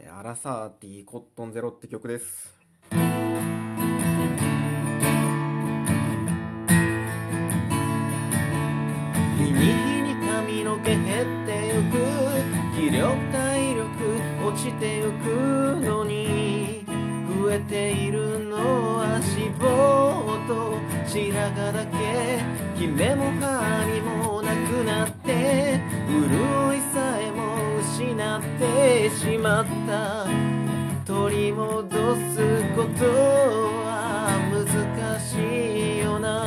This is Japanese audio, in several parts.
えーアラサーティーコットンゼロって曲です。日に日に髪の毛減ってゆく。気力体力落ちてゆくのに。増えているのは脂肪と。白髪だけ。キメも歯にもなくなって。潤い失ってしまった。取り戻すことは難しいよな。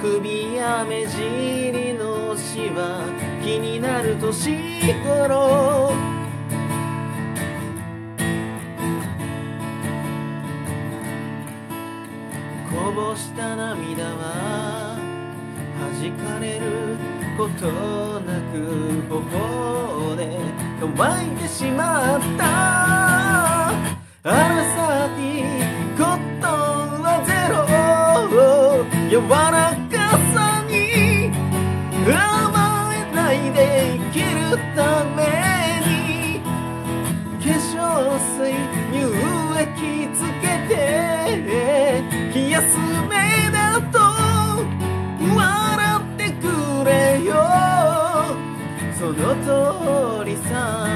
首や目尻のシワ気になる年頃。こぼした涙は弾かれる。ことなく頬で乾いてしまった。アルサーティコットンはゼロ。柔らかその通りさ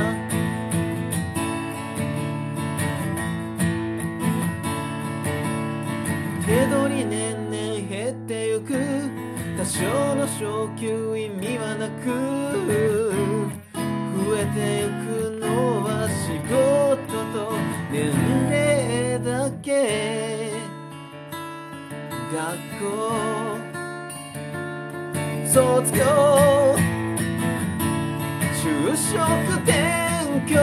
手取り年々減ってゆく多少の昇給意味はなく増えてゆくのは仕事と年齢だけ。学校。卒業。就職転居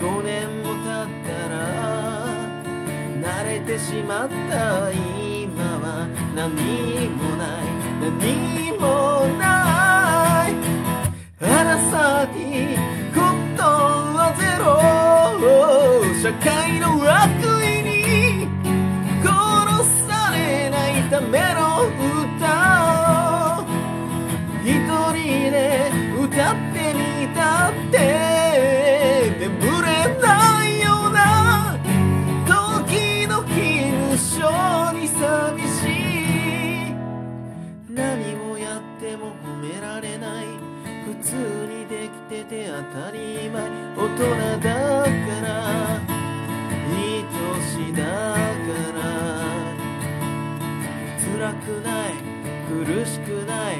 5年も経ったら慣れてしまった今は何もない。何もない。アラサーティコットンはゼロ。社会の悪。て当たり前。大人だから。いい年だから。辛くない。苦しくない。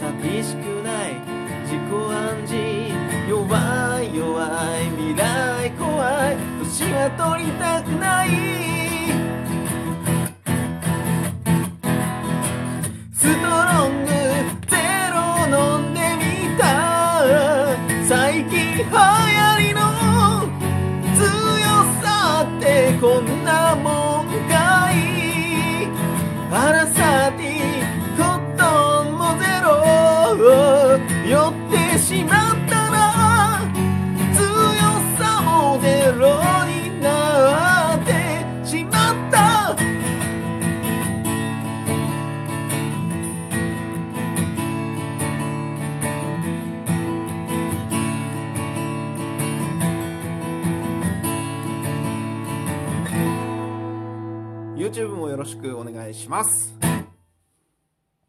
寂しくない。自己暗示。弱い弱い。未来怖い。年は取りたくない。こんなもんかい。パラサティコットンもゼロ。寄ってしまう。YouTube もよろしくお願いします。